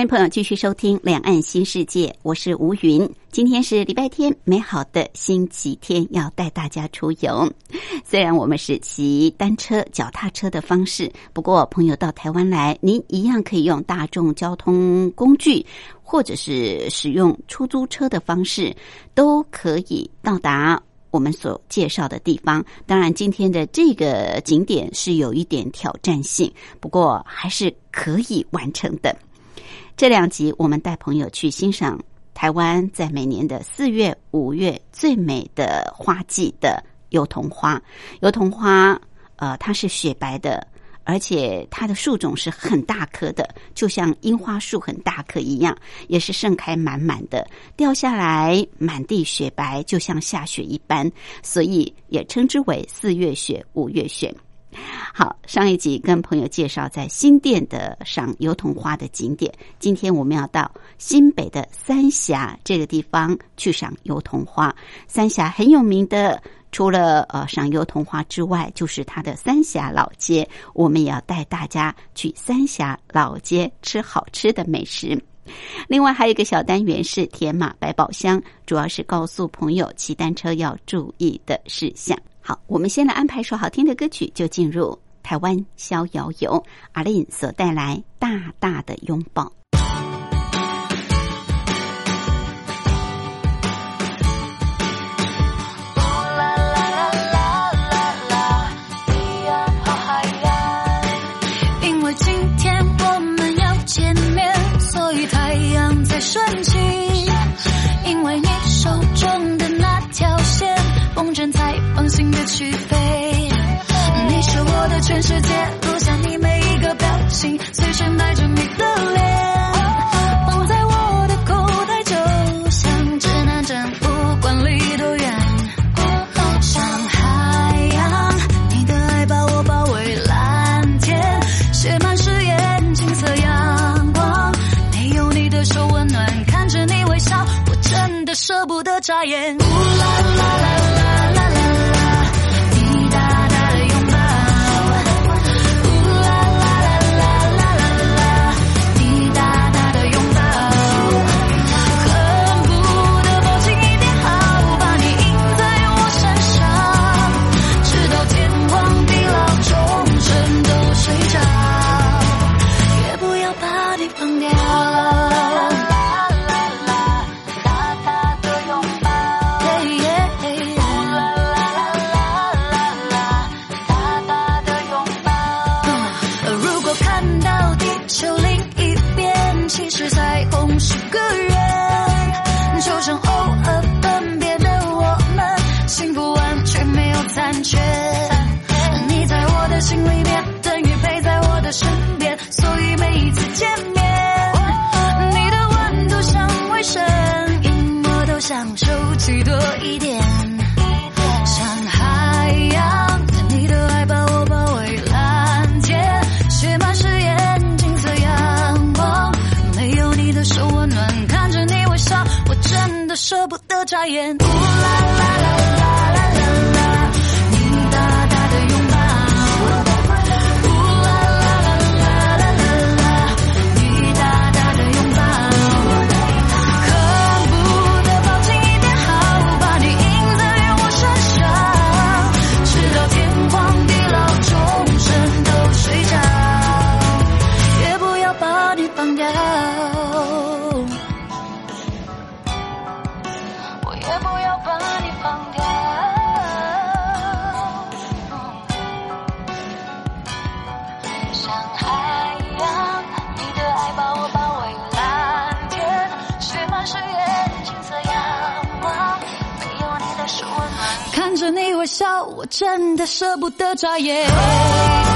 欢迎朋友继续收听《两岸新世界》，我是吴云。今天是礼拜天，美好的星期天，要带大家出游。虽然我们是骑单车、脚踏车的方式，不过朋友到台湾来，您一样可以用大众交通工具，或者是使用出租车的方式，都可以到达我们所介绍的地方。当然，今天的这个景点是有一点挑战性，不过还是可以完成的。这两集我们带朋友去欣赏台湾在每年的四月、五月最美的花季的油桐花。油桐花，呃，它是雪白的，而且它的树种是很大棵的，就像樱花树很大棵一样，也是盛开满满的，掉下来满地雪白，就像下雪一般，所以也称之为四月雪、五月雪。好，上一集跟朋友介绍在新店的赏油桐花的景点，今天我们要到新北的三峡这个地方去赏油桐花。三峡很有名的，除了呃赏油桐花之外，就是它的三峡老街。我们也要带大家去三峡老街吃好吃的美食。另外还有一个小单元是铁马百宝箱，主要是告诉朋友骑单车要注意的事项。我们先来安排首好听的歌曲，就进入台湾逍遥游，阿令所带来《大大的拥抱》。放心的起飞。你是我的全世界，录下你每一个表情，随身带着你的脸，放在我的口袋，就像指南针，不管离多远。像海洋，你的爱把我包围，蓝天写满誓言，金色阳光，没有你的手温暖，看着你微笑，我真的舍不得眨眼。的舍不得眨眼。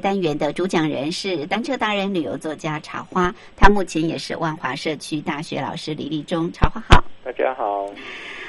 单元的主讲人是单车达人、旅游作家茶花，他目前也是万华社区大学老师李立忠。茶花好，大家好，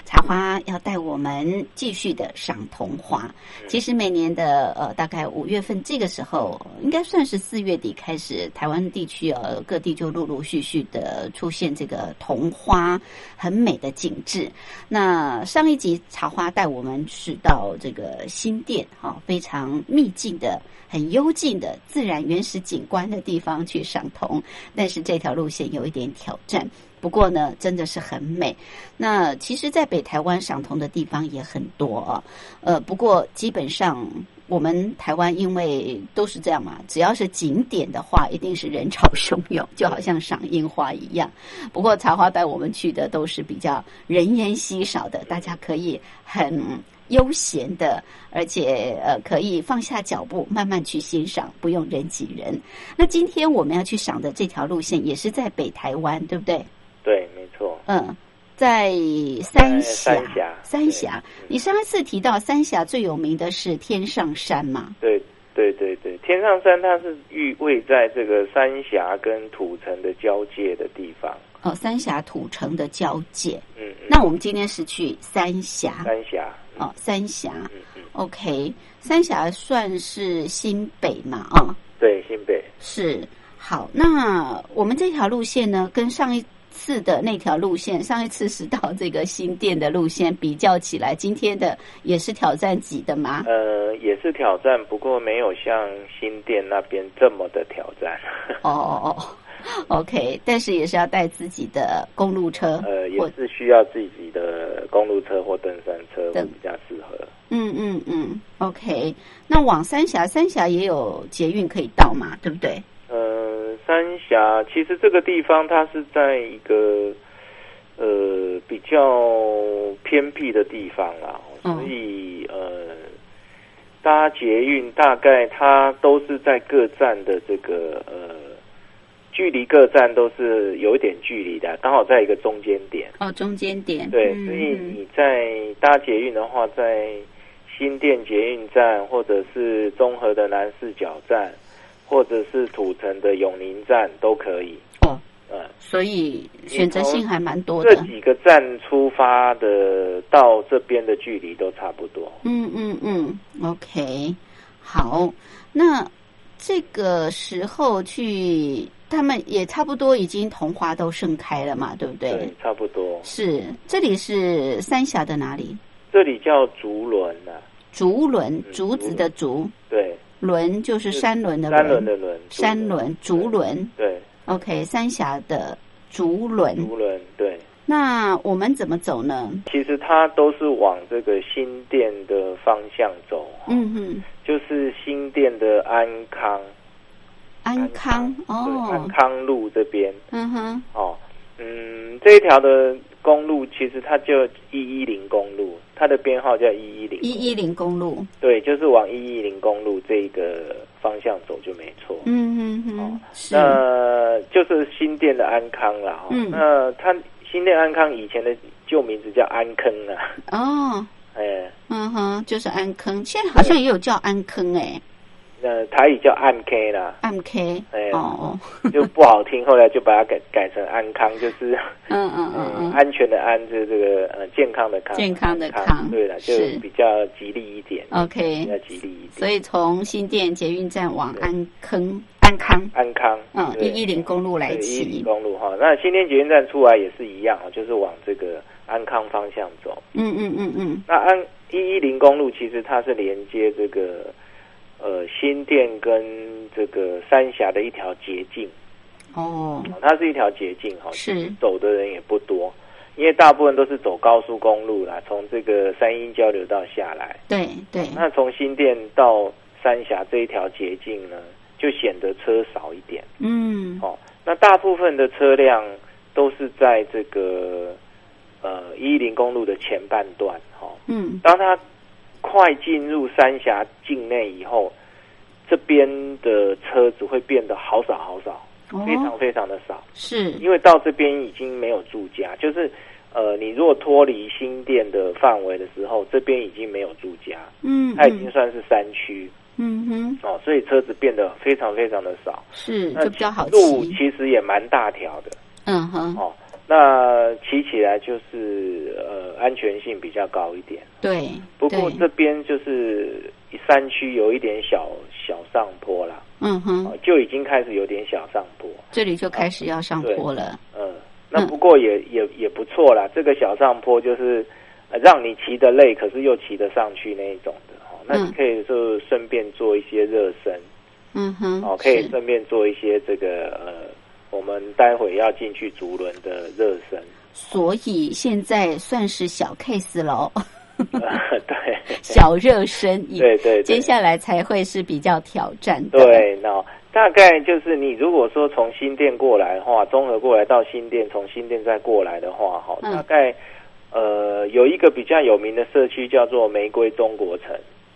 茶花要带我们继续的赏桐花。其实每年的呃大概五月份这个时候，应该算是四月底开始，台湾地区呃各地就陆陆续续的出现这个桐花很美的景致。那上一集茶花带我们是到这个新店哈、非常秘境的、很幽静的自然原始景观的地方去赏桐，但是这条路线有一点挑战。不过呢，真的是很美。那其实，在北台湾赏桐的地方也很多啊。呃，不过基本上我们台湾因为都是这样嘛，只要是景点的话，一定是人潮汹涌，就好像赏樱花一样。不过茶花带我们去的都是比较人烟稀少的，大家可以很。悠闲的，而且呃，可以放下脚步，慢慢去欣赏，不用人挤人。那今天我们要去赏的这条路线也是在北台湾，对不对？对，没错，嗯，在三峡三峡，三峡。你上一次提到三峡最有名的是天上山嘛？对对对对，天上山它是寓位在这个三峡跟土城的交界的地方，哦，三峡土城的交界。嗯，嗯那我们今天是去三峡，三峡，嗯哦，三峡。嗯嗯，OK，三峡算是新北嘛？啊、对，新北，是。好，那我们这条路线呢，跟上一次的那条路线，上一次是到这个新店的路线比较起来，今天的也是挑战级的吗？呃，也是挑战，不过没有像新店那边这么的挑战，哦哦哦，OK，但是也是要带自己的公路车，呃，也是需要自己的公路车或登山车会比较适合。嗯嗯嗯，OK。那往三峡，三峡也有捷运可以到嘛，对不对？呃，三峡其实这个地方它是在一个呃比较偏僻的地方啦，嗯所以呃搭捷运大概它都是在各站的这个呃距离各站都是有一点距离的，刚好在一个中间点。哦，中间点。对，嗯所以嗯你在搭捷运的话，在新店捷运站，或者是综合的南四角站，或者是土城的永宁站都可以。哦，嗯，所以选择性还蛮多的这。几个站出发的到这边的距离都差不多。嗯嗯嗯，OK，好，那这个时候去，他们也差不多已经桐花都盛开了嘛，对不对？对，差不多。是，这里是三峡的哪里？这里叫竹轮呐、竹轮，嗯竹子的竹，对，轮就是山轮的三轮的轮，竹山轮，竹轮。对，OK，三峡的竹轮。竹轮，对，那我们怎么走呢？其实它都是往这个新店的方向走，嗯哼，就是新店的安康，安康哦。安哦，康路这边。嗯哼，哦，嗯，这一条的公路其实它就一一零公路，它的编号叫一一零，一一零公路，对，就是往一一零公路这个方向走就没错。嗯嗯嗯，是，那就是新店的安康啦，哦。嗯。那它新店安康以前的旧名字叫安坑啊，哦，哎，嗯哼，就是安坑，现在好像也有叫安坑哎，那台语叫暗 K 啦，暗 K，哎哦，就不好听，后来就把它改改成安康，就是嗯嗯嗯安全的安，就是这个呃健康的康，健康的安康对了，就比较吉利一点 OK 比较吉利一点，所以从新店捷运站往安坑安康，安康，嗯，一一零公路来对一零，公路哈，那新店捷运站出来也是一样，就是往这个安康方向走。嗯嗯嗯嗯，那安一一零公路其实它是连接这个呃新店跟这个三峡的一条捷径，哦，它是一条捷径哈，是。走的人也不多，因为大部分都是走高速公路啦，从这个三英交流道下来。对对，那从新店到三峡这一条捷径呢，就显得车少一点。嗯。哦，那大部分的车辆都是在这个呃一零公路的前半段，哦，嗯。当它快进入三峡境内以后，这边的车子会变得好少好少，非常哦，非常的少，是，因为到这边已经没有住家，就是呃，你如果脱离新店的范围的时候，这边已经没有住家，嗯它已经算是山区。嗯。哼，哦，所以车子变得非常非常的少，是，那比较好路，其实也蛮大条的。嗯哼，哦，那骑起来就是呃安全性比较高一点。对，不过这边就是山区有一点小小上坡啦，嗯哼哦，，就已经开始有点小上坡。这里就开始要上坡了，嗯，那不过也、也也不错啦。这个小上坡就是、呃让你骑得累，可是又骑得上去那一种的哦。那你嗯可以就顺便做一些热身嗯哼，哦，可以是顺便做一些这个呃，我们待会要进去竹轮的热身。所以现在算是小 case 喽，呃 对，小热身，对对对。接下来才会是比较挑战的，，对，那大概就是你如果说从新店过来的话，综合过来到新店，从新店再过来的话，哈，嗯。大概呃有一个比较有名的社区叫做玫瑰中国城，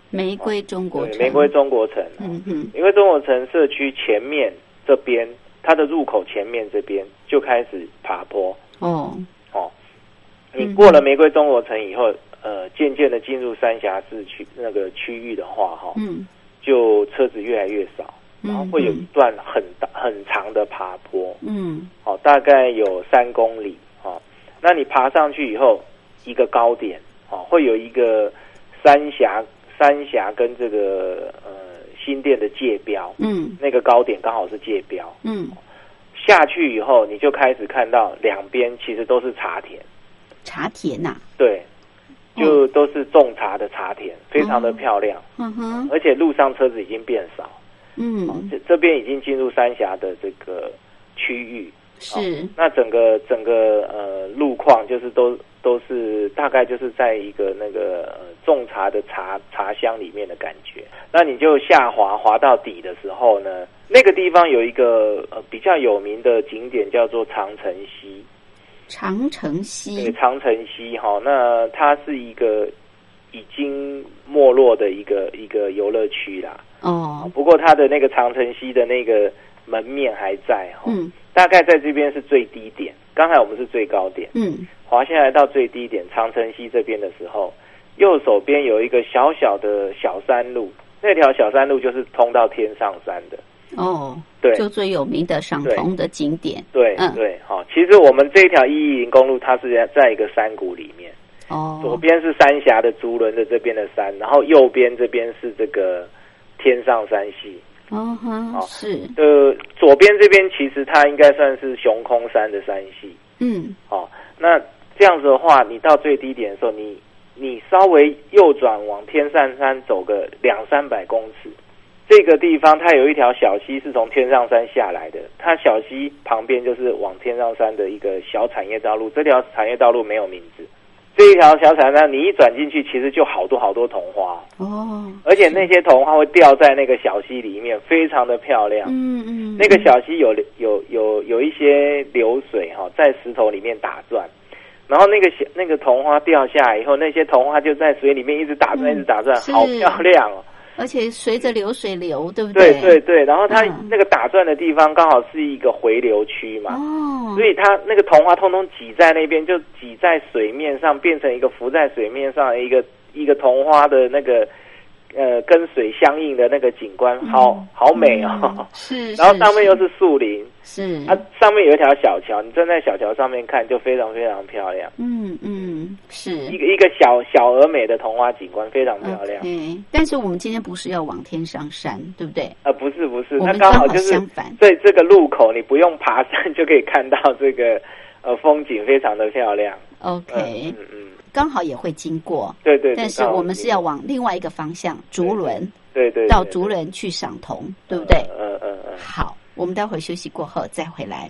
玫瑰中国对，城，玫瑰，中国城，嗯哼，玫瑰中国城社区前面这边，它的入口前面这边就开始爬坡。哦，哦。你嗯过了玫瑰中国城以后，呃，渐渐的进入三峡市区那个区域的话，哈、嗯。就车子越来越少，然后嗯会有一段很大很长的爬坡，嗯。哦，大概有三公里，哦，那你爬上去以后，一个高点，哦，会有一个三峡三峡跟这个呃新店的界标，嗯。那个高点刚好是界标，嗯，下去以后，你就开始看到两边其实都是茶田，茶田呐，对，就都是种茶的茶田，非常的哦漂亮，嗯哼，而且路上车子已经变少。嗯，这这边已经进入三峡的这个区域，是，那整个整个呃路况就是都都是大概就是在一个那个、呃、种茶的茶茶乡里面的感觉。那你就下滑滑到底的时候呢，那个地方有一个呃比较有名的景点叫做长城溪，长城对，溪，长城溪哈，那它是一个已经没落的一个一个游乐区啦。哦，不过它的那个长城溪的那个门面还在哈，嗯大概在这边是最低点，刚才我们是最高点，嗯，滑下来到最低点长城溪这边的时候，右手边有一个小小的小山路，那条小山路就是通到天上山的，哦，对。就最有名的赏桐的景点，对、嗯。对，好，其实我们这条一一零公路它是在在一个山谷里面，哦，左边是三峡的竹轮的这边的山，然后右边这边是这个天上山系。哦哼，哦是，呃，左边这边其实它应该算是熊空山的山系。嗯哦，那这样子的话，你到最低点的时候，你你稍微右转往天上山走个两三百公尺，这个地方它有一条小溪是从天上山下来的，它小溪旁边就是往天上山的一个小产业道路，这条产业道路没有名字。这一条小船呢，你一转进去，其实就好多好多桐花，哦，而且那些桐花会掉在那个小溪里面，非常的漂亮。嗯嗯，那个小溪有有有有一些流水哈，在石头里面打转，然后那个小那个桐花掉下来以后，那些桐花就在水里面一直打转，一直打转，好漂亮哦。而且随着流水流，对不对？对对对，然后它那个打转的地方刚好是一个回流区嘛，哦，所以它那个桐花通通挤在那边，就挤在水面上，变成一个浮在水面上的一个一个桐花的那个呃跟水相应的那个景观，好好美哦。是，然后上面又是树林，是它上面有一条小桥，你站在小桥上面看就非常非常漂亮。嗯嗯，是一个一个小小而美的童话景观，非常漂亮。对，但是我们今天不是要往天上山，对不对？呃，不是不是，我那们刚好就是相反对这个路口，你不用爬山 就可以看到这个呃风景，非常的漂亮。OK，嗯嗯嗯，刚好也会经过，对对。对但是我们是要往另外一个方向，竹轮对对对到竹轮去赏桐，对不对？嗯嗯嗯。好，我们待会儿休息过后再回来。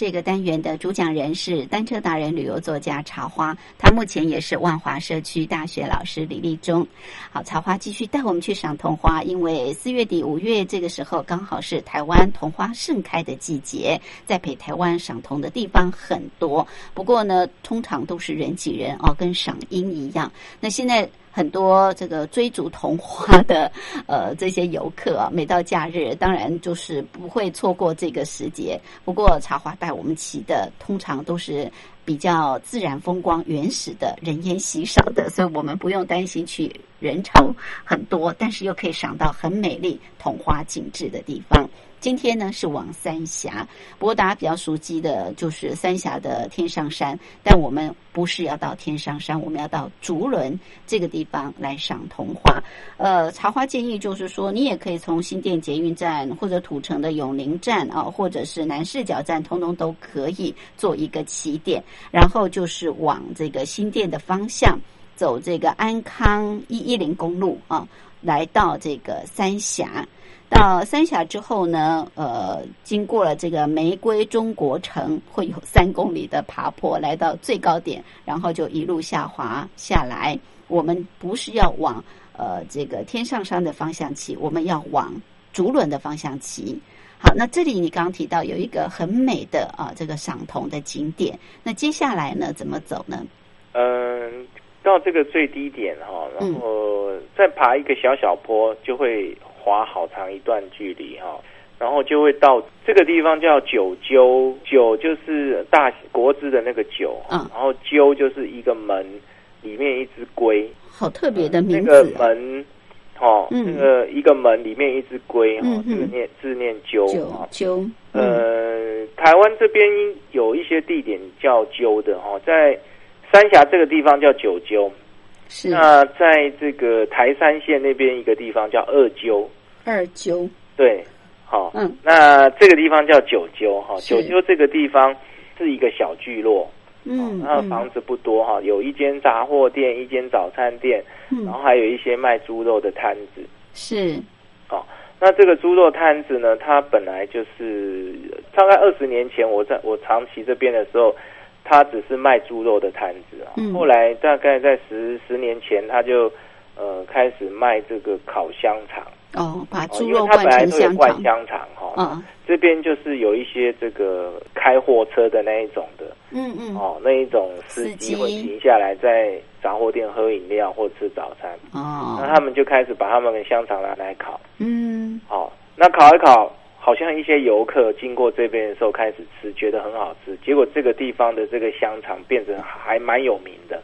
这个单元的主讲人是单车达人、旅游作家茶花，他目前也是万华社区大学老师李立忠。好，茶花继续带我们去赏桐花，因为四月底五月这个时候刚好是台湾桐花盛开的季节，在北台湾赏桐的地方很多，不过呢，通常都是人挤人哦，跟赏樱一样。那现在。很多这个追逐桐花的 呃这些游客啊，每到假日，当然就是不会错过这个时节。不过茶花带我们骑的，通常都是比较自然风光、原始的、人烟稀少的，所以我们不用担心去人潮很多，但是又可以赏到很美丽桐花景致的地方。今天呢是往三峡，不过大家比较熟悉的就是三峡的天上山，但我们不是要到天上山，我们要到竹轮这个地方来赏桐花。呃，茶花建议就是说，你也可以从新店捷运站或者土城的永宁站啊，或者是南市角站，通通都可以做一个起点，然后就是往这个新店的方向走，这个安康一一零公路啊，来到这个三峡。到三峡之后呢，呃，经过了这个玫瑰中国城，会有三公里的爬坡，来到最高点，然后就一路下滑下来。我们不是要往呃这个天上山的方向骑，我们要往竹轮的方向骑。好，那这里你刚刚提到有一个很美的啊这个赏桐的景点，那接下来呢怎么走呢？嗯，到这个最低点哈，然后再爬一个小小坡就会。滑好长一段距离哈，然后就会到这个地方叫九鸠，九就是大国字的那个九，嗯，然后鸠就是一个门里面一只龟，好特别的名字。那个门，哦，那个一个门里面一只龟，哈，这个念字念鸠啊，鸠。呃，台湾这边有一些地点叫鸠的哈，在三峡这个地方叫九鸠。那在这个台山县那边一个地方叫二鸠，二鸠。对，好，嗯，那这个地方叫九鸠哈，九鸠这个地方是一个小聚落，嗯，那房子不多哈，有一间杂货店，一间早餐店，然后还有一些卖猪肉的摊子，是，哦，那这个猪肉摊子呢，它本来就是大概二十年前我在我长期这边的时候。他只是卖猪肉的摊子啊，后来大概在十十年前，他就呃开始卖这个烤香肠。哦，把猪肉灌成香肠。哈。嗯，这边就是有一些这个开货车的那一种的，嗯嗯，哦，那一种司机会停下来在杂货店喝饮料或吃早餐。哦，那他们就开始把他们的香肠拿来烤，嗯，好，那烤一烤。好像一些游客经过这边的时候开始吃，觉得很好吃，结果这个地方的这个香肠变成还蛮有名的，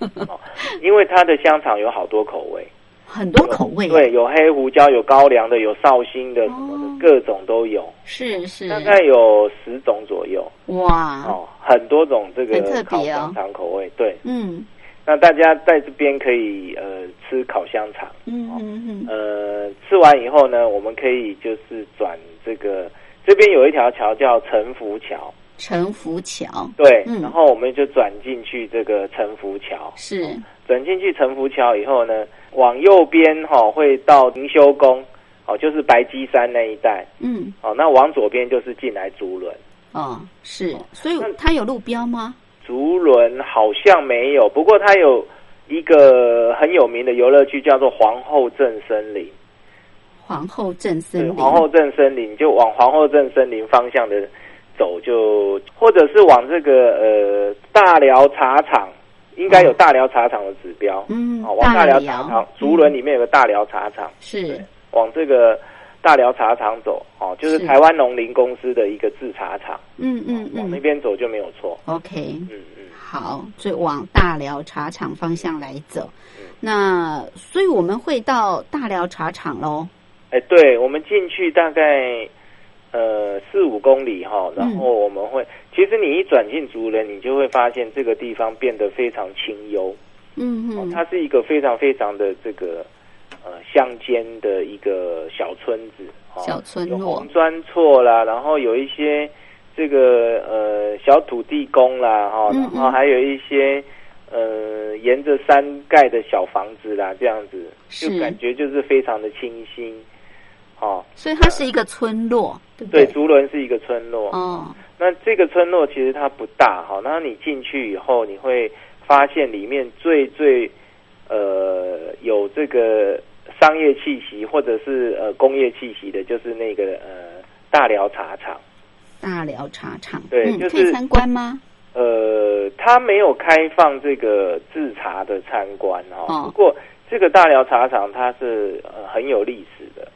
因为它的香肠有好多口味，很多口味，对，有黑胡椒，有高粱的，有绍兴的，什么的各种都有，是是，大概有十种左右，哇，哦，很多种这个烤香肠口味，对，嗯。那大家在这边可以呃吃烤香肠，嗯嗯嗯，呃吃完以后呢，我们可以就是转这个这边有一条桥叫城福桥，城福桥。对，然后我们就转进去这个城福桥，是。转进去城福桥以后呢，往右边哈会到灵修宫，哦就是白鸡山那一带，嗯，哦那往左边就是进来竹轮，哦是，所以它有路标吗？竹轮好像没有，不过它有一个很有名的游乐区，叫做皇后镇森林。皇后镇森林，皇后镇森林就往皇后镇森林方向的走，就或者是往这个呃大寮茶厂，应该有大寮茶厂的指标。嗯，往大寮茶厂，竹轮里面有个大寮茶厂，是往这个。大寮茶厂走哦，就是台湾农林公司的一个制茶厂。嗯嗯嗯，往那边走就没有错。OK，嗯嗯，好，所以往大寮茶厂方向来走。那所以我们会到大寮茶厂喽。哎，对，我们进去大概呃四五公里哈，然后我们会，其实你一转进竹人，你就会发现这个地方变得非常清幽，哦嗯嗯，它是一个非常非常的这个呃乡间的一个小村子，哦小村有落。红砖厝啦，然后有一些这个呃小土地公啦，哈、嗯然后还有一些呃沿着山盖的小房子啦，这样子就感觉就是非常的清新，哦，所以它是一个村落，对不对，对？竹轮是一个村落，哦，那这个村落其实它不大哈，那你进去以后，你会发现里面最最呃有这个商业气息或者是呃工业气息的，就是那个呃大寮茶厂。大寮茶厂，嗯，对就是可以参观吗？呃，它没有开放这个制茶的参观哈，哦不过这个大寮茶厂它是呃很有历史的，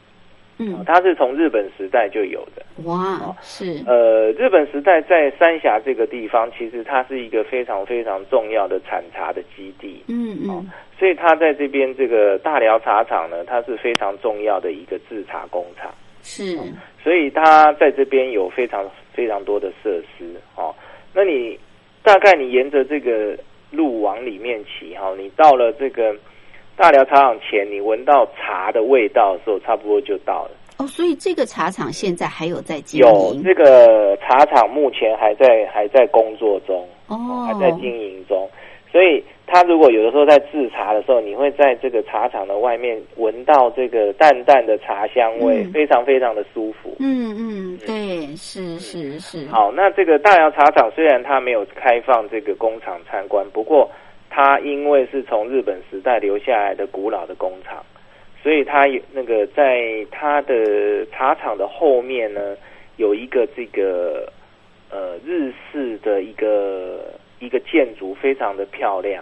嗯，它是从日本时代就有的。哇，是，呃，日本时代在三峡这个地方，其实它是一个非常非常重要的产茶的基地，嗯嗯，所以它在这边这个大寮茶厂呢，它是非常重要的一个制茶工厂，是，所以它在这边有非常非常多的设施。哦。那你大概你沿着这个路往里面骑哈、你到了这个大寮茶厂前，你闻到茶的味道的时候，差不多就到了。哦，所以这个茶厂现在还有在经营？有这个茶厂目前还在还在工作中，哦，还在经营中，所以他如果有的时候在制茶的时候，你会在这个茶厂的外面闻到这个淡淡的茶香味，嗯。非常非常的舒服。嗯嗯，对，是是是，好，那这个大寮茶厂虽然它没有开放这个工厂参观，不过它因为是从日本时代留下来的古老的工厂，所以它有那个在它的茶厂的后面呢，有一个这个呃日式的一个一个建筑，非常的漂亮。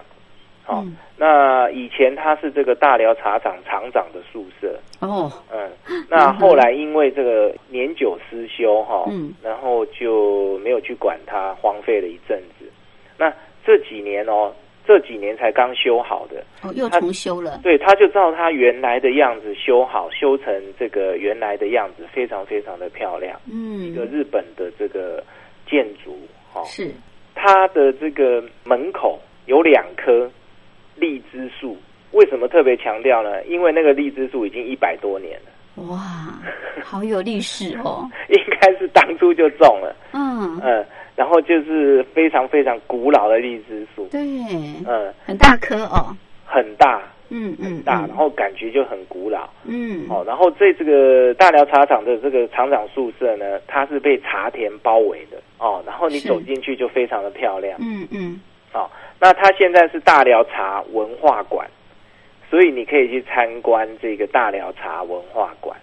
好、嗯。那以前它是这个大寮茶厂厂长的宿舍，哦，嗯，那后来因为这个年久失修哈，嗯。然后就没有去管它，荒废了一阵子。那这几年哦，这几年才刚修好的，哦，又它重修了，对，他就照他原来的样子修好，修成这个原来的样子，非常非常的漂亮。嗯。一个嗯，日本的这个建筑，哦、是，它的这个门口有两棵荔枝树，为什么特别强调呢？因为那个荔枝树已经一百多年了，哇，好有历史哦，应该是当初就种了，嗯，嗯，然后就是非常非常古老的荔枝树，对，嗯，很大棵哦，很大嗯嗯很，大，嗯。然后感觉就很古老。嗯，哦，然后这这个大寮茶厂的这个厂长宿舍呢，它是被茶田包围的。哦，然后你走进去就非常的漂亮。嗯嗯，哦，那它现在是大寮茶文化馆，所以你可以去参观这个大寮茶文化馆。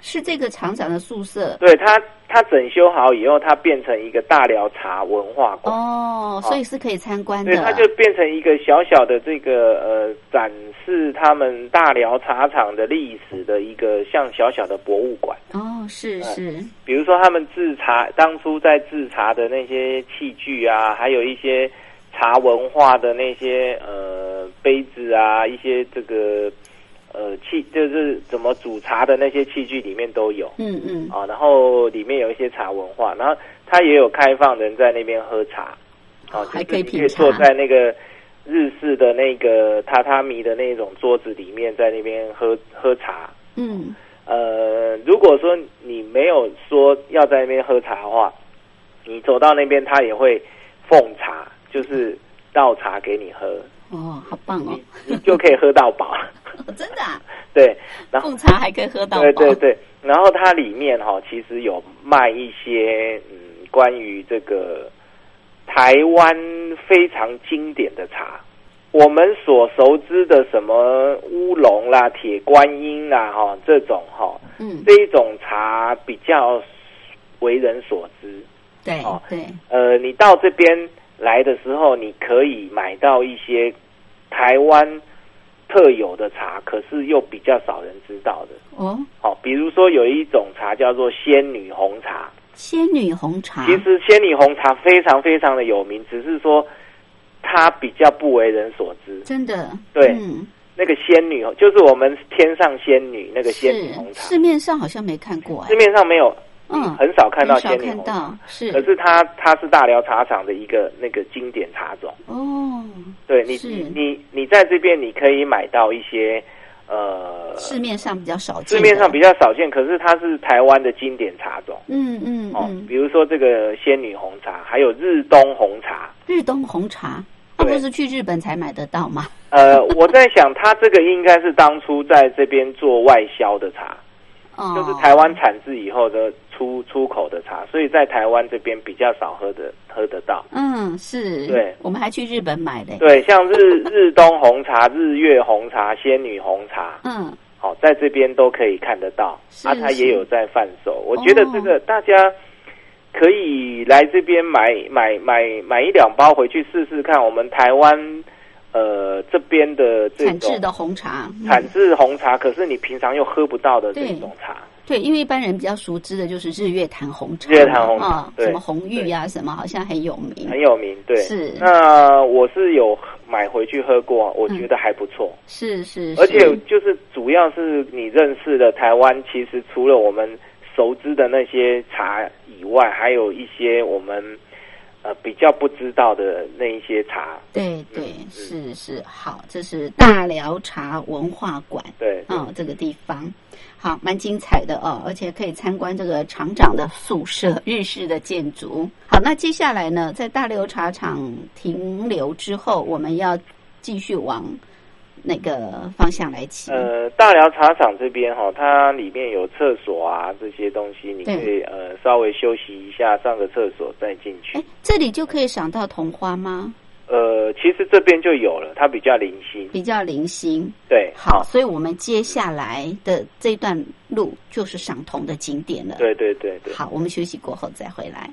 是这个厂长的宿舍对他，他整修好以后，它变成一个大寮茶文化馆。哦，所以是可以参观对，的，它就变成一个小小的这个呃展示他们大寮茶厂的历史的一个像小小的博物馆。哦，是是，比如说他们制茶当初在制茶的那些器具啊，还有一些茶文化的那些呃杯子啊，一些这个呃器就是怎么煮茶的那些器具里面都有。嗯嗯，啊，然后里面有一些茶文化，然后它也有开放人在那边喝茶，啊，还可以就是你品茶。坐在那个日式的那个榻榻米的那种桌子里面，在那边喝喝茶。嗯，呃，如果说你没有说要在那边喝茶的话，你走到那边，他也会奉茶，就是倒茶给你喝，哦，好棒哦。你，你就可以喝到饱。真的啊，对，然后贡茶还可以喝到，对对对，然后它里面哈、其实有卖一些嗯关于这个台湾非常经典的茶。我们所熟知的什么乌龙啦、铁观音啦，哈、这种哈、嗯，这一种茶比较为人所知。对哦对，呃，你到这边来的时候，你可以买到一些台湾特有的茶，可是又比较少人知道的。哦，好、比如说有一种茶叫做仙女红茶，仙女红茶，其实仙女红茶非常非常的有名，只是说它比较不为人所知。真的，对嗯，那个仙女就是我们天上仙女那个仙女红茶。市，面上好像没看过哎。市，面上没有嗯，很少看到仙女红茶看到，，是可是它它是大寮茶厂的一个那个经典茶种。哦，对你你你你在这边你可以买到一些呃市面上比较少见，市面上比较少见，可是它是台湾的经典茶种。嗯嗯哦，嗯，比如说这个仙女红茶，还有日东红茶。日东红茶，那不是去日本才买得到吗？呃，我在想，它这个应该是当初在这边做外销的茶，哦，就是台湾产制以后的出出口的茶，所以在台湾这边比较少喝的喝得到。嗯，是，对。我们还去日本买的，对，像日 日东红茶、日月红茶、仙女红茶，嗯，好、在这边都可以看得到，是啊，它也有在贩售。我觉得这个大家可以来这边买买买买一两包回去试试看，我们台湾呃这边的这种产制的红茶，嗯。产制红茶，可是你平常又喝不到的这种茶。对，因为一般人比较熟知的就是日月潭红茶，日月潭红茶啊，什么红玉呀、什么好像很有名，很有名，对，是那我是有买回去喝过，我觉得还不错。是是，而且就是主要是你认识的台湾，其实除了我们熟知的那些茶以外，还有一些我们呃比较不知道的那一些茶。对对嗯是是好，这是大寮茶文化馆。对，啊、这个地方好，蛮精彩的哦，而且可以参观这个厂长的宿舍，日式的建筑。好，那接下来呢，在大寮茶厂停留之后，我们要继续往哪个方向来骑？呃，大寮茶厂这边哈、它里面有厕所啊这些东西，你可以呃稍微休息一下，上个厕所再进去哎。，这里就可以赏到桐花吗？呃，其实这边就有了，它比较零星。比较零星。对，好，所以我们接下来的这段路就是赏桐的景点了。对对对对。好，我们休息过后再回来。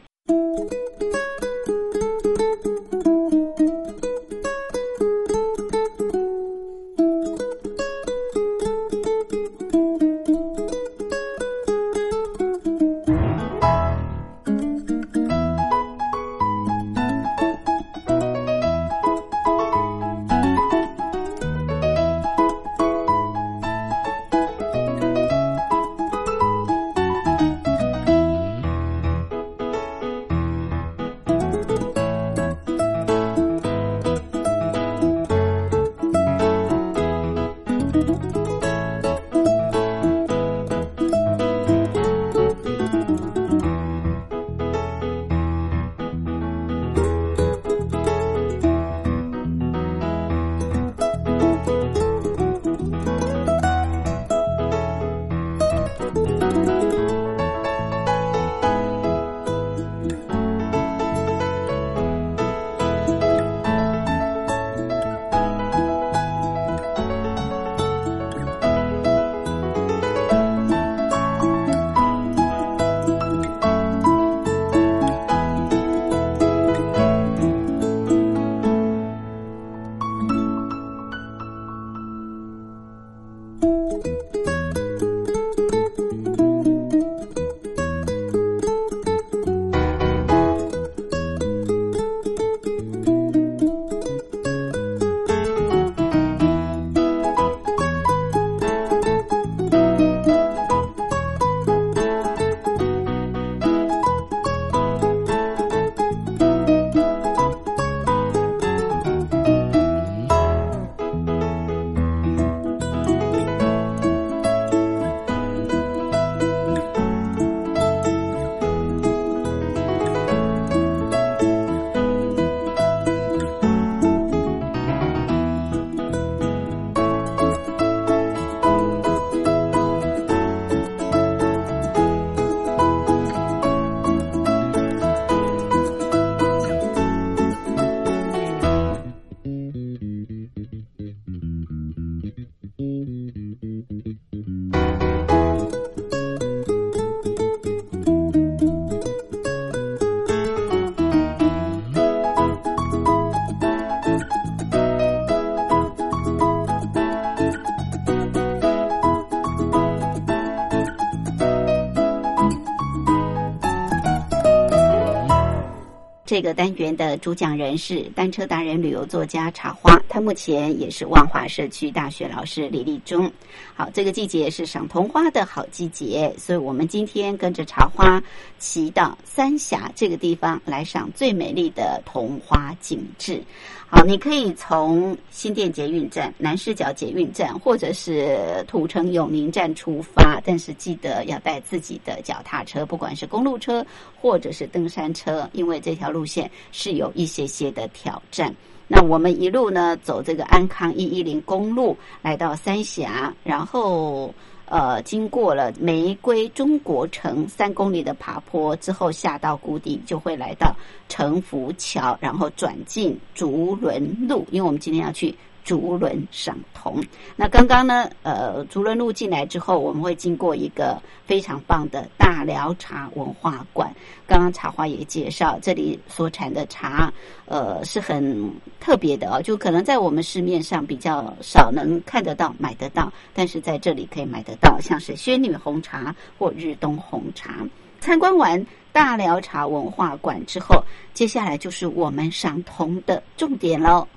的单元的主讲人是单车达人、旅游作家茶花，他目前也是万华社区大学老师李立忠。好，这个季节是赏桐花的好季节，所以我们今天跟着茶花骑到三峡这个地方来赏最美丽的桐花景致。好，你可以从新店捷运站、南市角捷运站，或者是土城永宁站出发，但是记得要带自己的脚踏车，不管是公路车或者是登山车，因为这条路线是有一些些的挑战。那我们一路呢走这个安康一一零公路，来到三峡，然后呃经过了玫瑰中国城三公里的爬坡之后，下到谷底就会来到城浮桥，然后转进竹轮路，因为我们今天要去。竹轮赏桐。那刚刚呢？呃，竹轮路进来之后，我们会经过一个非常棒的大寮茶文化馆。刚刚茶花也介绍，这里所产的茶，呃，是很特别的哦，就可能在我们市面上比较少能看得到、买得到，但是在这里可以买得到，像是仙女红茶或日东红茶。参观完大寮茶文化馆之后，接下来就是我们赏桐的重点喽。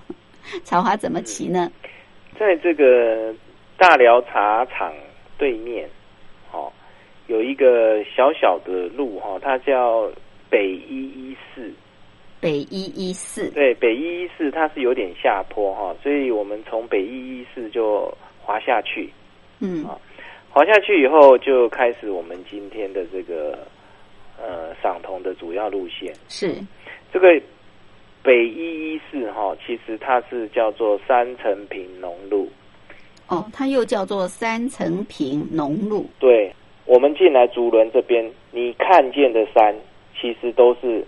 茶花怎么骑呢？在这个大寮茶厂对面，哦，有一个小小的路哈，它叫北一一四。北一一四。对，北一一四它是有点下坡哈，所以我们从北一一四就滑下去。嗯。啊，滑下去以后就开始我们今天的这个呃赏桐的主要路线。是。这个。北一一四哈，其实它是叫做三层平农路。哦，它又叫做三层平农路。对，我们进来竹轮这边，你看见的山，其实都是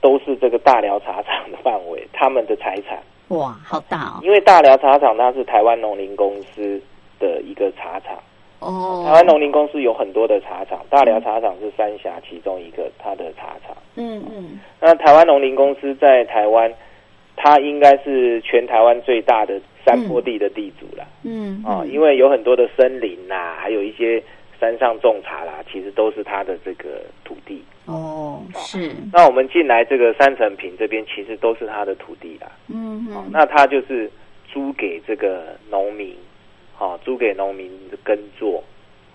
都是这个大寮茶厂的范围，他们的财产。哇，好大哦！因为大寮茶厂它是台湾农林公司的一个茶厂。哦，台湾农林公司有很多的茶厂，大寮茶厂是三峡其中一个它的茶厂。嗯嗯。那台湾农林公司在台湾，它应该是全台湾最大的山坡地的地主了。嗯。啊，因为有很多的森林呐，还有一些山上种茶啦，其实都是它的这个土地。哦，是。那我们进来这个三层坪这边，其实都是它的土地啦。嗯嗯。那它就是租给这个农民。哦，租给农民耕作，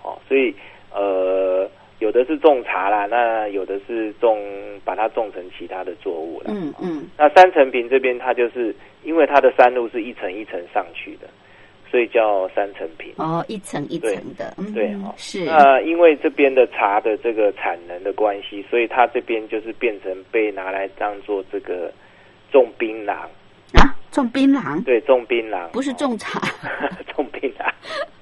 哦，所以呃，有的是种茶啦，那有的是种把它种成其他的作物了。嗯嗯。那三层坪这边，它就是因为它的山路是一层一层上去的，所以叫三层坪。哦，一层一层的，对，是。那因为这边的茶的这个产能的关系，所以它这边就是变成被拿来当做这个种槟榔。啊，种槟榔？对，种槟榔，不是种茶，种槟榔。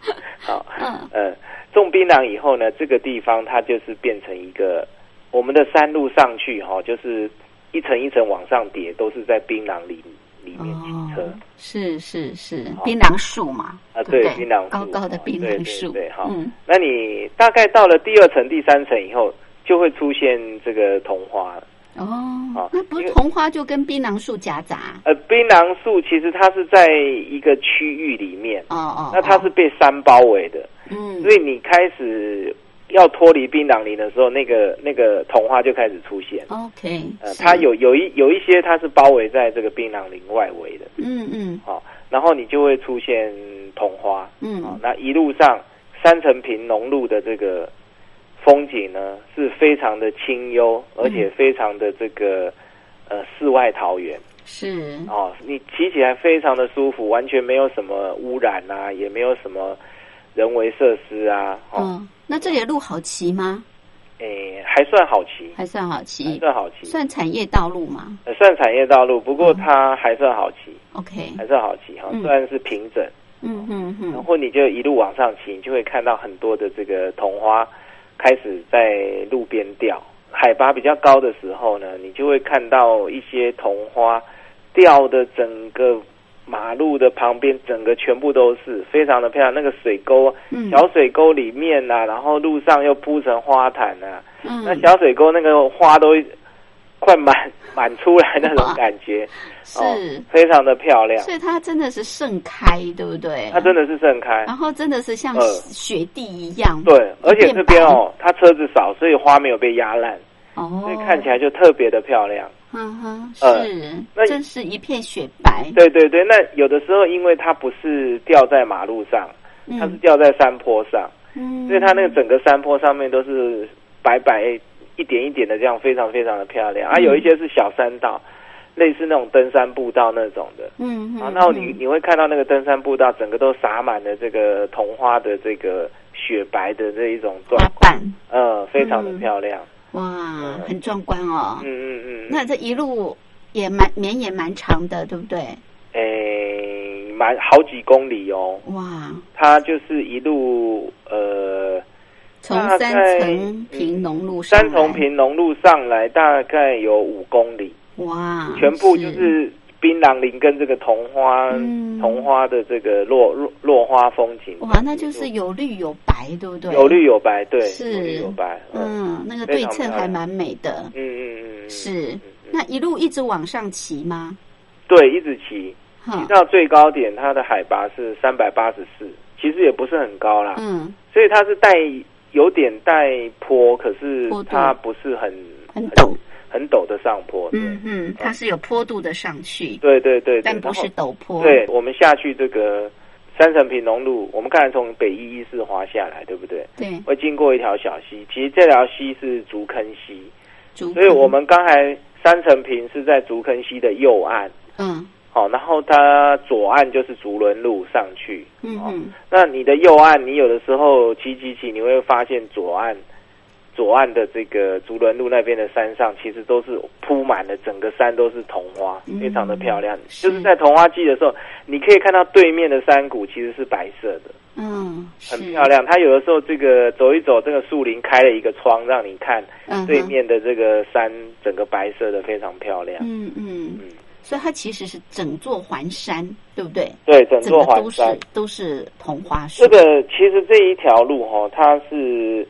好，嗯嗯，种槟榔以后呢，这个地方它就是变成一个我们的山路上去哈，就是一层一层往上叠，都是在槟榔林里面骑车。是是是，槟榔树嘛？啊，对，槟榔高高的槟榔树。对，好，那你大概到了第二层、第三层以后，就会出现这个桐花。哦，那不是桐花就跟槟榔树夹杂？呃，槟榔树其实它是在一个区域里面，哦哦，那它是被山包围的，嗯，所以你开始要脱离槟榔林的时候，那个那个桐花就开始出现。OK，呃，它有有一有一些它是包围在这个槟榔林外围的，嗯嗯，好，然后你就会出现桐花，嗯，那一路上三层平农路的这个。风景呢是非常的清幽，而且非常的这个呃世外桃源是哦，你骑起来非常的舒服，完全没有什么污染啊，也没有什么人为设施啊。哦，那这里的路好骑吗？诶，还算好骑，还算好骑，算好骑，算产业道路吗？算产业道路，不过它还算好骑。OK，还算好骑哈，虽然是平整。嗯嗯嗯。然后你就一路往上骑，你就会看到很多的这个桐花。开始在路边钓，海拔比较高的时候呢，你就会看到一些桐花掉的整个马路的旁边，整个全部都是非常的漂亮。那个水沟，小水沟里面呐，然后路上又铺成花坛呐，那小水沟那个花都。快满满出来那种感觉，是。非常的漂亮，所以它真的是盛开，对不对？它真的是盛开，然后真的是像雪地一样。对，而且这边哦，它车子少，所以花没有被压烂，哦，所以看起来就特别的漂亮。嗯哼，呃是，那真是一片雪白。对对对，那有的时候因为它不是掉在马路上，它是嗯掉在山坡上，嗯，所以它那个整个山坡上面都是白白一点一点的，这样非常非常的漂亮。啊，嗯有一些是小山道，类似那种登山步道那种的。嗯啊，然后你你会看到那个登山步道，整个都洒满了这个桐花的这个雪白的这一种状花况，瓣，呃，非常的嗯漂亮。哇，很壮观哦。嗯嗯嗯，那这一路也蛮绵延蛮长的，对不对？诶，蛮好几公里哦，哇，它就是一路呃从三重平农路上来三重平农路上来，大概有五公里，哇，全部就是槟榔林跟这个桐花、嗯桐花的这个落落落花风景。哇，那就是有绿有白，对不对？有绿有白，对，是有绿有白，嗯嗯，那个非对称还蛮美的。嗯嗯嗯，嗯是嗯，那一路一直往上骑吗？对，一直骑，骑哈，到最高点，它的海拔是三百八十四，其实也不是很高啦，嗯，所以它是带有点带坡，可是它不是很很陡，很陡的上坡，嗯嗯，它是有坡度的上去，对对对，对但不是陡坡。对，我们下去这个三层平农路，我们刚才从北一一四滑下来，对不对？对，会经过一条小溪，其实这条溪是竹坑溪，竹所以我坑们刚才三层平是在竹坑溪的右岸，嗯好，然后它左岸就是竹轮路上去，哦嗯嗯那你的右岸，你有的时候骑骑骑，你会发现左岸。左岸的这个竹轮路那边的山上，其实都是铺满了，整个山都是桐花，嗯非常的漂亮。是就是在桐花季的时候，你可以看到对面的山谷其实是白色的，嗯，很漂。亮。它有的时候这个走一走，这个树林开了一个窗，让你看对面的这个山，整个白色的非常漂亮。嗯嗯嗯，所以它其实是整座环山，对不对？对，整座环山。都是桐花树。这个其实这一条路哈、它是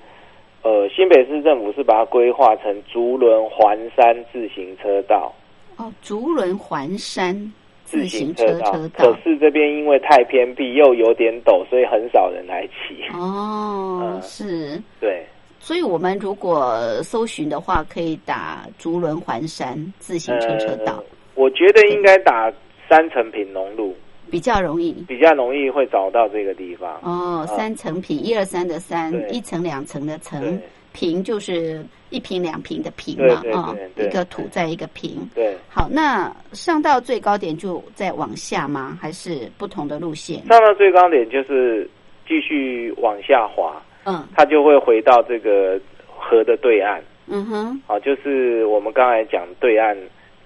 呃新北市政府是把它规划成竹轮环山自行车道。哦，竹轮环山自行车车道，可。是这边因为太偏僻又有点陡，所以很少人来骑。哦，嗯是。对，所以我们如果搜寻的话，可以打竹轮环山自行车车道，呃我觉得应该打三层平农路，比较容易。比较容易会找到这个地方。哦，三层平，一二三的三，一层两层的层，平就是一平两平的平嘛啊一个土在一个平。对，好，那上到最高点就再往下吗？还是不同的路线？上到最高点就是继续往下滑，嗯它就会回到这个河的对岸。嗯哼，好，就是我们刚才讲对岸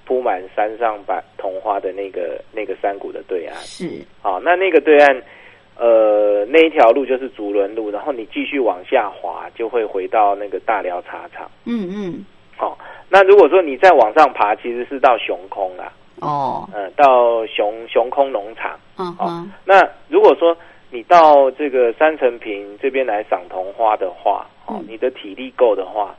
铺满山上百桐花的那个那个山谷的对岸。是好，那那个对岸，呃，那一条路就是竹轮路，然后你继续往下滑，就会回到那个大寮茶厂。嗯嗯好、那如果说你再往上爬，其实是到熊空啦，哦嗯、到熊熊空农场。好、嗯哼那如果说你到这个三层坪这边来赏桐花的话，哦嗯，你的体力够的话，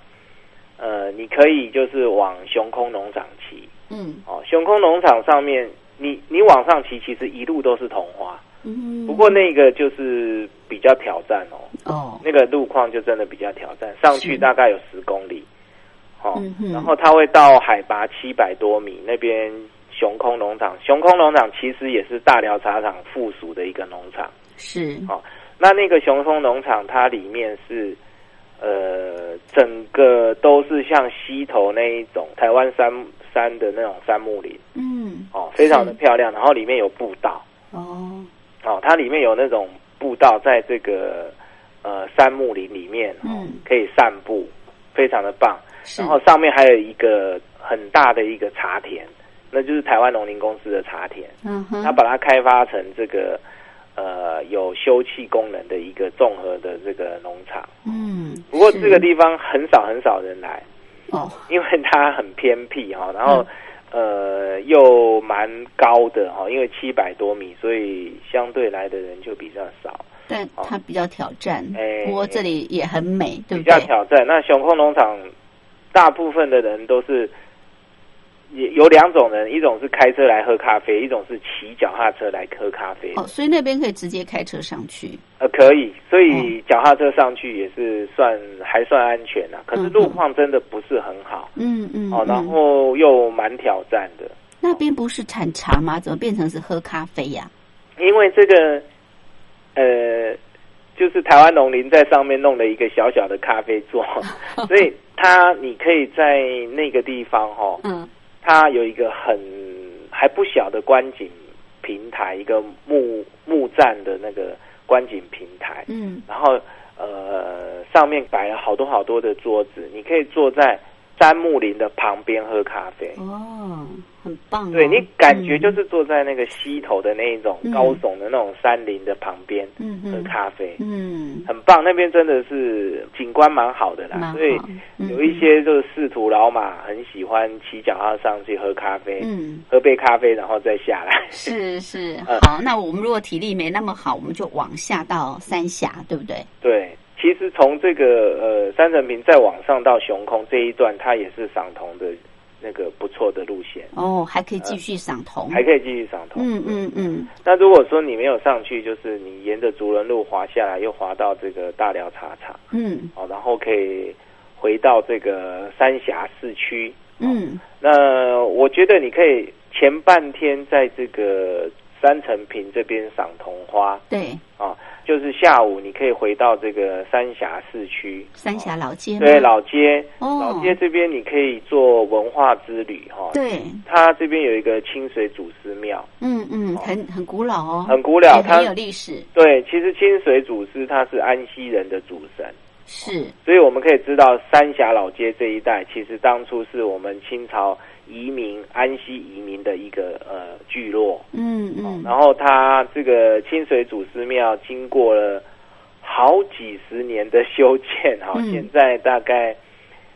呃，你可以就是往熊空农场骑。嗯。哦，雄空农场上面，你你往上骑，其实一路都是桐花。嗯，不过那个就是比较挑战哦，哦。那个路况就真的比较挑战，上去大概有十公里，哦，嗯然后它会到海拔七百多米那边雄空农场，雄空农场其实也是大寮茶厂附属的一个农场，是。哦，那那个雄空农场它里面是。呃，整个都是像溪头那一种台湾山山的那种杉木林。嗯。哦，非常的漂亮。然后里面有步道，哦。哦，它里面有那种步道，在这个呃杉木林里面，哦嗯。可以散步，非常的棒。然后上面还有一个很大的一个茶田，那就是台湾农林公司的茶田，嗯哼。它把它开发成这个呃有休憩功能的一个综合的这个农场。嗯，不过这个地方很少很少人来，哦 因为它很偏僻哈，然后。呃，又蛮高的哈，因为七百多米，所以相对来的人就比较少，但它比较挑战，哎不过这里也很美，对比较？挑战。那雄空农场大部分的人都是也有两种人，一种是开车来喝咖啡，一种是骑脚踏车来喝咖啡。哦，所以那边可以直接开车上去。呃，可以，所哦以脚踏车上去也是算还算安全啊。可是路况真的不是很好嗯嗯，哦，然嗯后又蛮挑战的。那边不是产茶吗？怎么变成是喝咖啡呀？因为这个，呃，就是台湾农林在上面弄了一个小小的咖啡座，所以它你可以在那个地方哈、哦，嗯它有一个很还不小的观景平台，一个木木栈的那个观景平台，嗯。然后呃上面摆了好多好多的桌子，你可以坐在杉木林的旁边喝咖啡。哦，很棒、哦。对你感觉嗯就是坐在那个溪头的那一种嗯高耸的那种山林的旁边喝嗯喝咖啡，嗯很棒。那边真的是景观蛮好的啦，所以嗯有一些就是仕途老马很喜欢骑脚踏上去喝咖啡，嗯。喝杯咖啡然后再下来。是是，嗯好，那我们如果体力没那么好，我们就往下到三峡，对不对？对，其实从这个呃三层坪再往上到雄空这一段，它也是赏铜的那个不错的路线，哦，还可以继续赏铜，还可以继续赏铜。嗯嗯嗯，那如果说你没有上去，就是你沿着竹轮路滑下来，又滑到这个大寮茶厂，嗯。哦，然后可以回到这个三峡市区。嗯。那我觉得你可以前半天在这个三层坪这边赏桐花对，啊，就是下午你可以回到这个三峡市区。三峡老街吗对老街，哦。老街这边你可以做文化之旅哈。，对，它这边有一个清水祖师庙，嗯嗯，很很古老哦，很古老它很有历史，对，其实清水祖师他是安溪人的主神，是，所以我们可以知道三峡老街这一带，其实当初是我们清朝移民安溪移民的一个呃聚落。嗯嗯，然后它这个清水祖师庙经过了好几十年的修建哈，嗯现在大概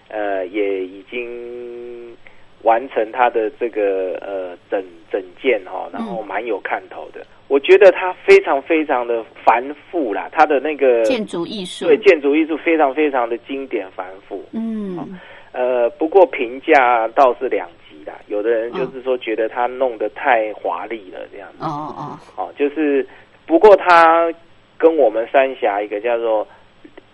呃也已经完成它的这个呃整整建哈，然后蛮有看头的。我觉得它非常非常的繁复啦，它的那个建筑艺术，对建筑艺术非常非常的经典繁复。嗯呃，不过评价倒是两有的人就是说觉得他弄得太华丽了这样子。哦哦，哦，就是不过他跟我们三峡一个叫做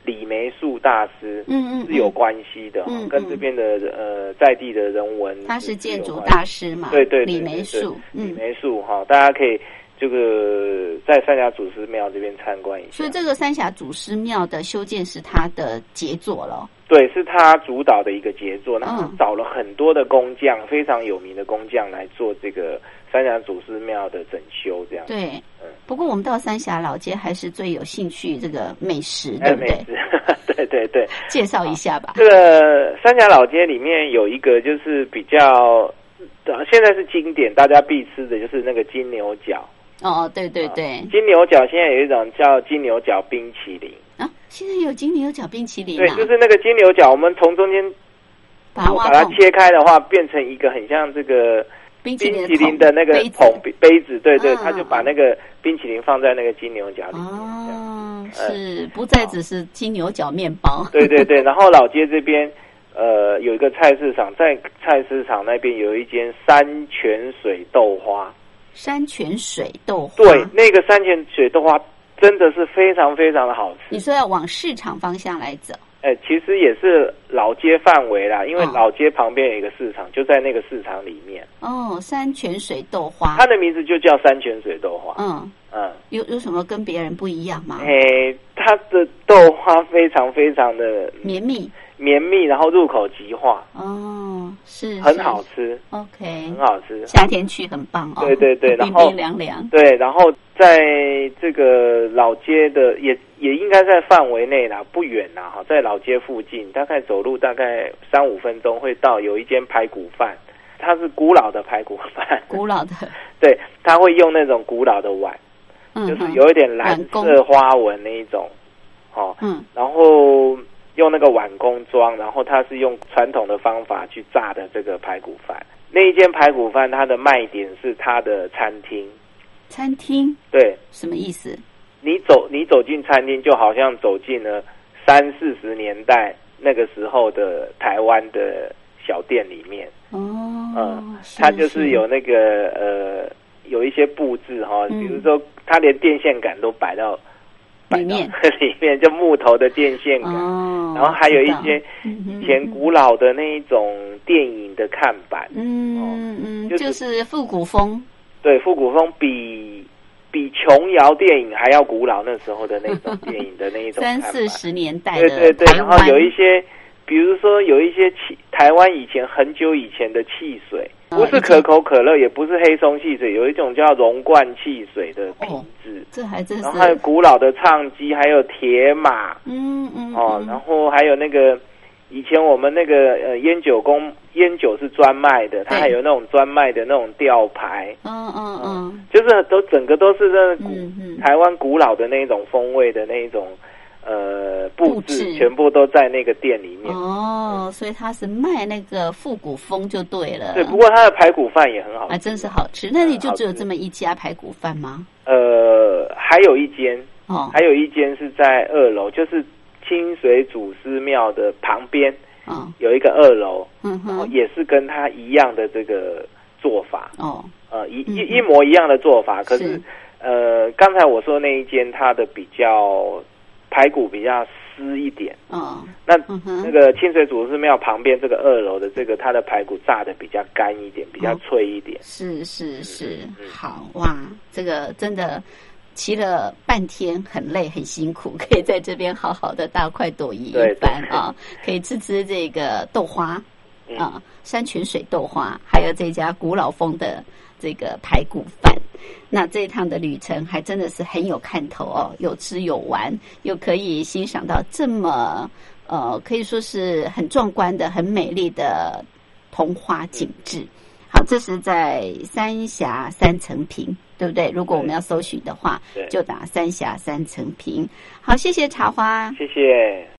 李梅树大师嗯嗯，是有关系的，跟这边的呃在地的人文他是建筑大师嘛，对对对李梅树，李嗯，梅树哈，大家可以这个在三峡祖师庙这边参观一下。所以。这个三峡祖师庙的修建是他的杰作了，对，是他主导的一个杰作，然后嗯找了很多的工匠，非常有名的工匠来做这个三峡祖师庙的整修，这样。对嗯。不过我们到三峡老街还是最有兴趣这个美食，哎，对不对？美食，对对对。介绍一下吧。这个三峡老街里面有一个就是比较，呃现在是经典，大家必吃的就是那个金牛角。哦，对对对，金牛角现在有一种叫金牛角冰淇淋，啊，现在有金牛角冰淇淋对，啊，就是那个金牛角，我们从中间把它把它，切开的话，变成一个很像这个冰淇淋的那个桶杯杯子，对对，嗯他就把那个冰淇淋放在那个金牛角里面。哦，嗯是不再只是金牛角面包，对对对，然后老街这边，呃，有一个菜市场，在菜市场那边有一间山泉水豆花。山泉水豆花。对，那个山泉水豆花真的是非常非常的好吃。你说要往市场方向来走，哎、其实也是老街范围啦，因为嗯老街旁边有一个市场，就在那个市场里面。哦，山泉水豆花它，的名字就叫山泉水豆花。嗯，嗯，有有什么跟别人不一样吗？哎、它的豆花非常非常的绵密绵密，然后入口即化，哦，是很好吃，OK，很好吃。夏天去很棒哦，对对对 然后冰冰凉凉，对，然后在这个老街的也也应该在范围内啦，不远啦哈，在老街附近，大概走路大概三五分钟会到有一间排骨饭，它是古老的排骨饭，古老的，对，它会用那种古老的碗，嗯，就是有一点蓝色花纹那一种，哦，嗯。然后用那个碗工装，然后它是用传统的方法去炸的这个排骨饭。那一间排骨饭，它的卖点是它的餐厅，餐厅对，什么意思？你走你走进餐厅，就好像走进了三四十年代那个时候的台湾的小店里面。哦，嗯，它就是有那个呃，有一些布置哈，比如说它连电线杆都摆到 里面，里面就木头的电线杆，然后还有一些以前古老的那一种电影的看板，嗯嗯，就是复古风，对，复古风比比琼瑶电影还要古老，那时候的那种 电影的那一种三四十年代的，对对对，然后有一些。比如说有一些汽台湾以前很久以前的汽水，不是可口可乐，也不是黑松汽水，有一种叫龙冠汽水的瓶子，这还真是。然后还有古老的唱机，还有铁马，嗯嗯，哦，然后还有那个以前我们那个呃烟酒工烟酒是专卖的，它还有那种专卖的那种吊牌，嗯嗯嗯，就是都整个都是那古台湾古老的那一种风味的那一种。呃，布置全部都在那个店里面哦，所以他是卖那个复古风就对了。对，不过他的排骨饭也很好吃，还真是好吃。那你就只有这么一家排骨饭吗？呃，还有一间哦，还有一间是在二楼，就是清水祖师庙的旁边哦，有一个二楼，嗯哼，也是跟他一样的这个做法哦，呃，一一一模一样的做法。可是呃，刚才我说那一间，它的比较。排骨比较湿一点，嗯，那那个清水祖师庙旁边这个二楼的这个，它的排骨炸的比较干一点，比较脆一点。是是是，好哇，这个真的骑了半天，很累很辛苦，可以在这边好好的大快朵颐一番啊，可以吃吃这个豆花啊，山泉水豆花，还有这家古老风的这个排骨饭。那这一趟的旅程还真的是很有看头哦，有吃有玩，又可以欣赏到这么呃，可以说是很壮观的、很美丽的童话景致。好，这是在三峡三层坪，对不对？如果我们要搜寻的话，就打三峡三层坪。好，谢谢茶花，谢谢。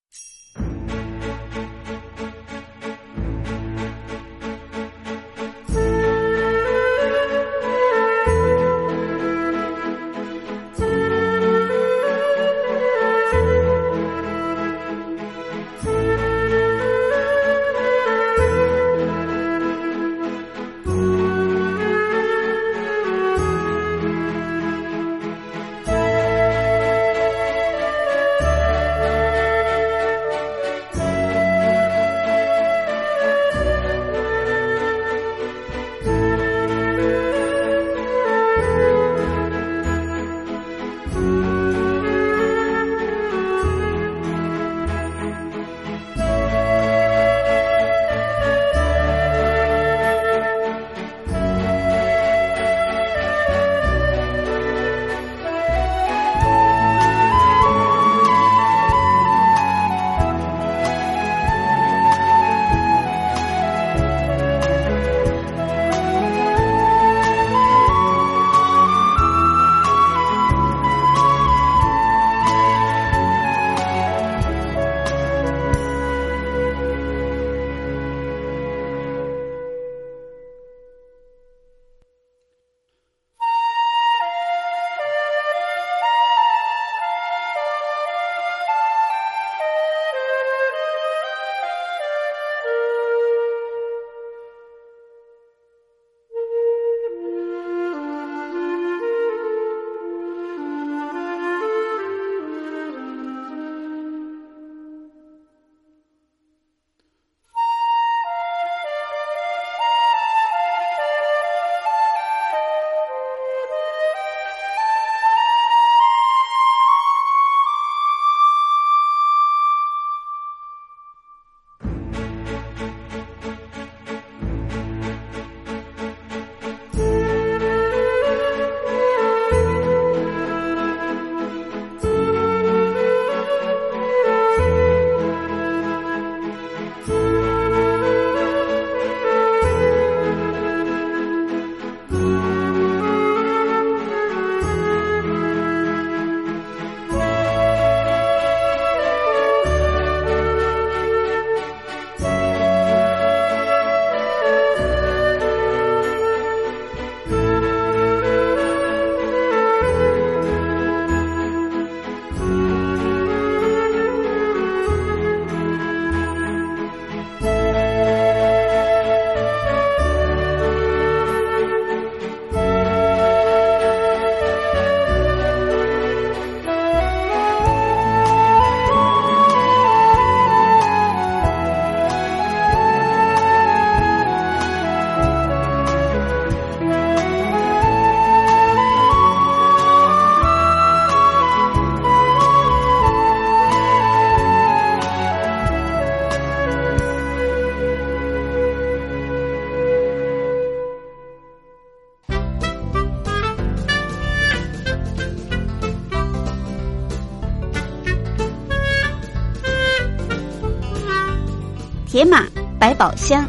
铁马百宝箱。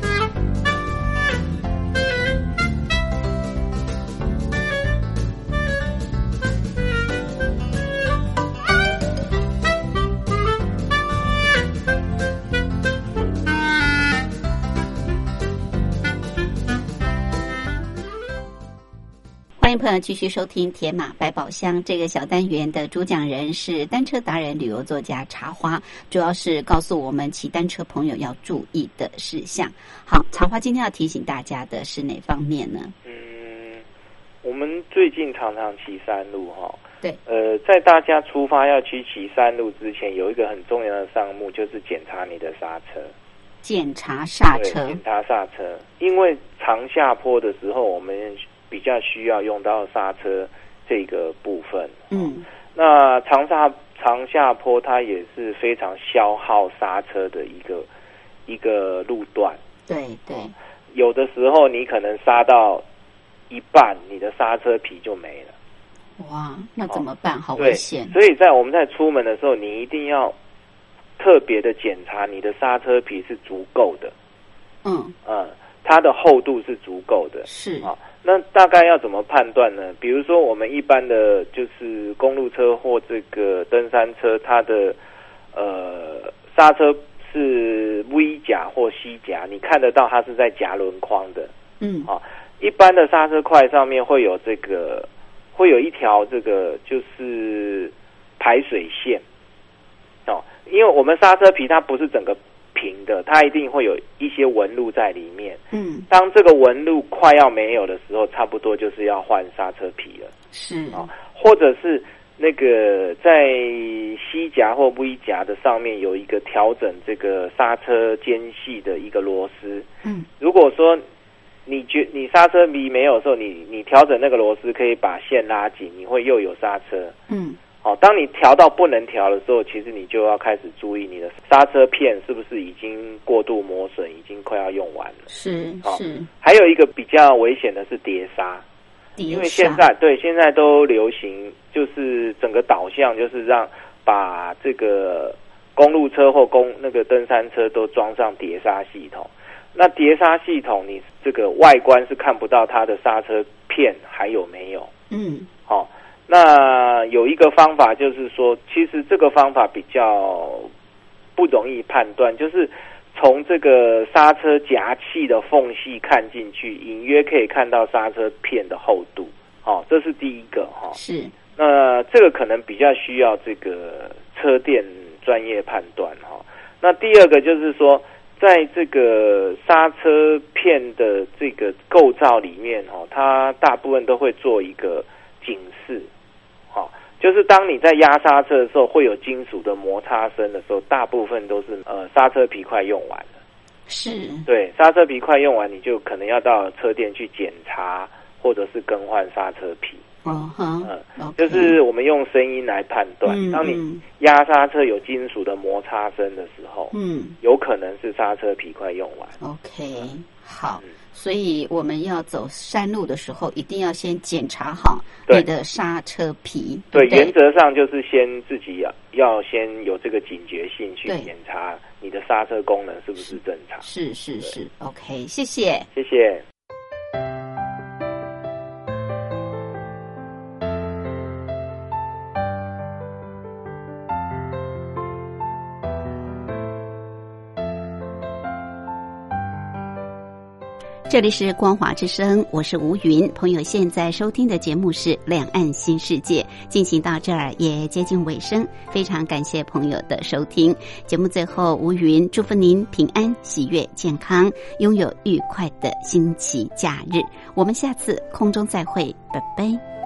朋友继续收听《铁马百宝箱》这个小单元的主讲人是单车达人、旅游作家茶花，主要是告诉我们骑单车朋友要注意的事项。好，茶花今天要提醒大家的是哪方面呢？嗯，我们最近常常骑山路哈。对。呃，在大家出发要去骑山路之前，有一个很重要的项目就是检查你的刹车。检查刹车。检查刹车，因为长下坡的时候，我们。比较需要用到刹车这个部分，嗯，那长下长下坡它也是非常消耗刹车的一个一个路段，对对，有的时候你可能刹到一半，你的刹车皮就没了，哇，那怎么办？好危险！所以在我们在出门的时候，你一定要特别的检查你的刹车皮是足够的，嗯。嗯，它的厚度是足够的，是。啊。那大概要怎么判断呢？比如说，我们一般的就是公路车或这个登山车，它的呃刹车是 V 夹或 C 夹，你看得到它是在夹轮框的。嗯，啊，一般的刹车块上面会有这个，会有一条这个就是排水线。哦，因为我们刹车皮它不是整个。平的，它一定会有一些纹路在里面。嗯，当这个纹路快要没有的时候，差不多就是要换刹车皮了。是啊，或者是那个在 C 夹或 V 夹的上面有一个调整这个刹车间隙的一个螺丝。嗯，如果说你觉你刹车皮没有的时候，你你调整那个螺丝可以把线拉紧，你会又有刹车。嗯。好，当你调到不能调的时候，其实你就要开始注意你的刹车片是不是已经过度磨损，已经快要用完了。是是。还有一个比较危险的是碟刹，因为现在对现在都流行，就是整个导向就是让把这个公路车或公那个登山车都装上碟刹系统。那碟刹系统，你这个外观是看不到它的刹车片还有没有？嗯，好。那有一个方法，就是说，其实这个方法比较不容易判断，就是从这个刹车夹气的缝隙看进去，隐约可以看到刹车片的厚度。好，这是第一个哈。是。那这个可能比较需要这个车店专业判断哈。那第二个就是说，在这个刹车片的这个构造里面哈，它大部分都会做一个警示。好，就是当你在压刹车的时候，会有金属的摩擦声的时候，大部分都是呃刹车皮快用完了。是，对，刹车皮快用完，你就可能要到车店去检查，或者是更换刹车皮。哦，嗯，就是我们用声音来判断，当你压刹车有金属的摩擦声的时候，嗯，有可能是刹车皮快用完。OK，好。所以我们要走山路的时候，一定要先检查好你的刹车皮。对，原则上就是先自己要要先有这个警觉性去检查你的刹车功能是不是正常。是是是，OK，谢谢，谢谢。这里是光华之声，我是吴云。朋友现在收听的节目是《两岸新世界》，进行到这儿也接近尾声，非常感谢朋友的收听。节目最后，吴云祝福您平安、喜悦、健康，拥有愉快的星期假日。我们下次空中再会，拜拜。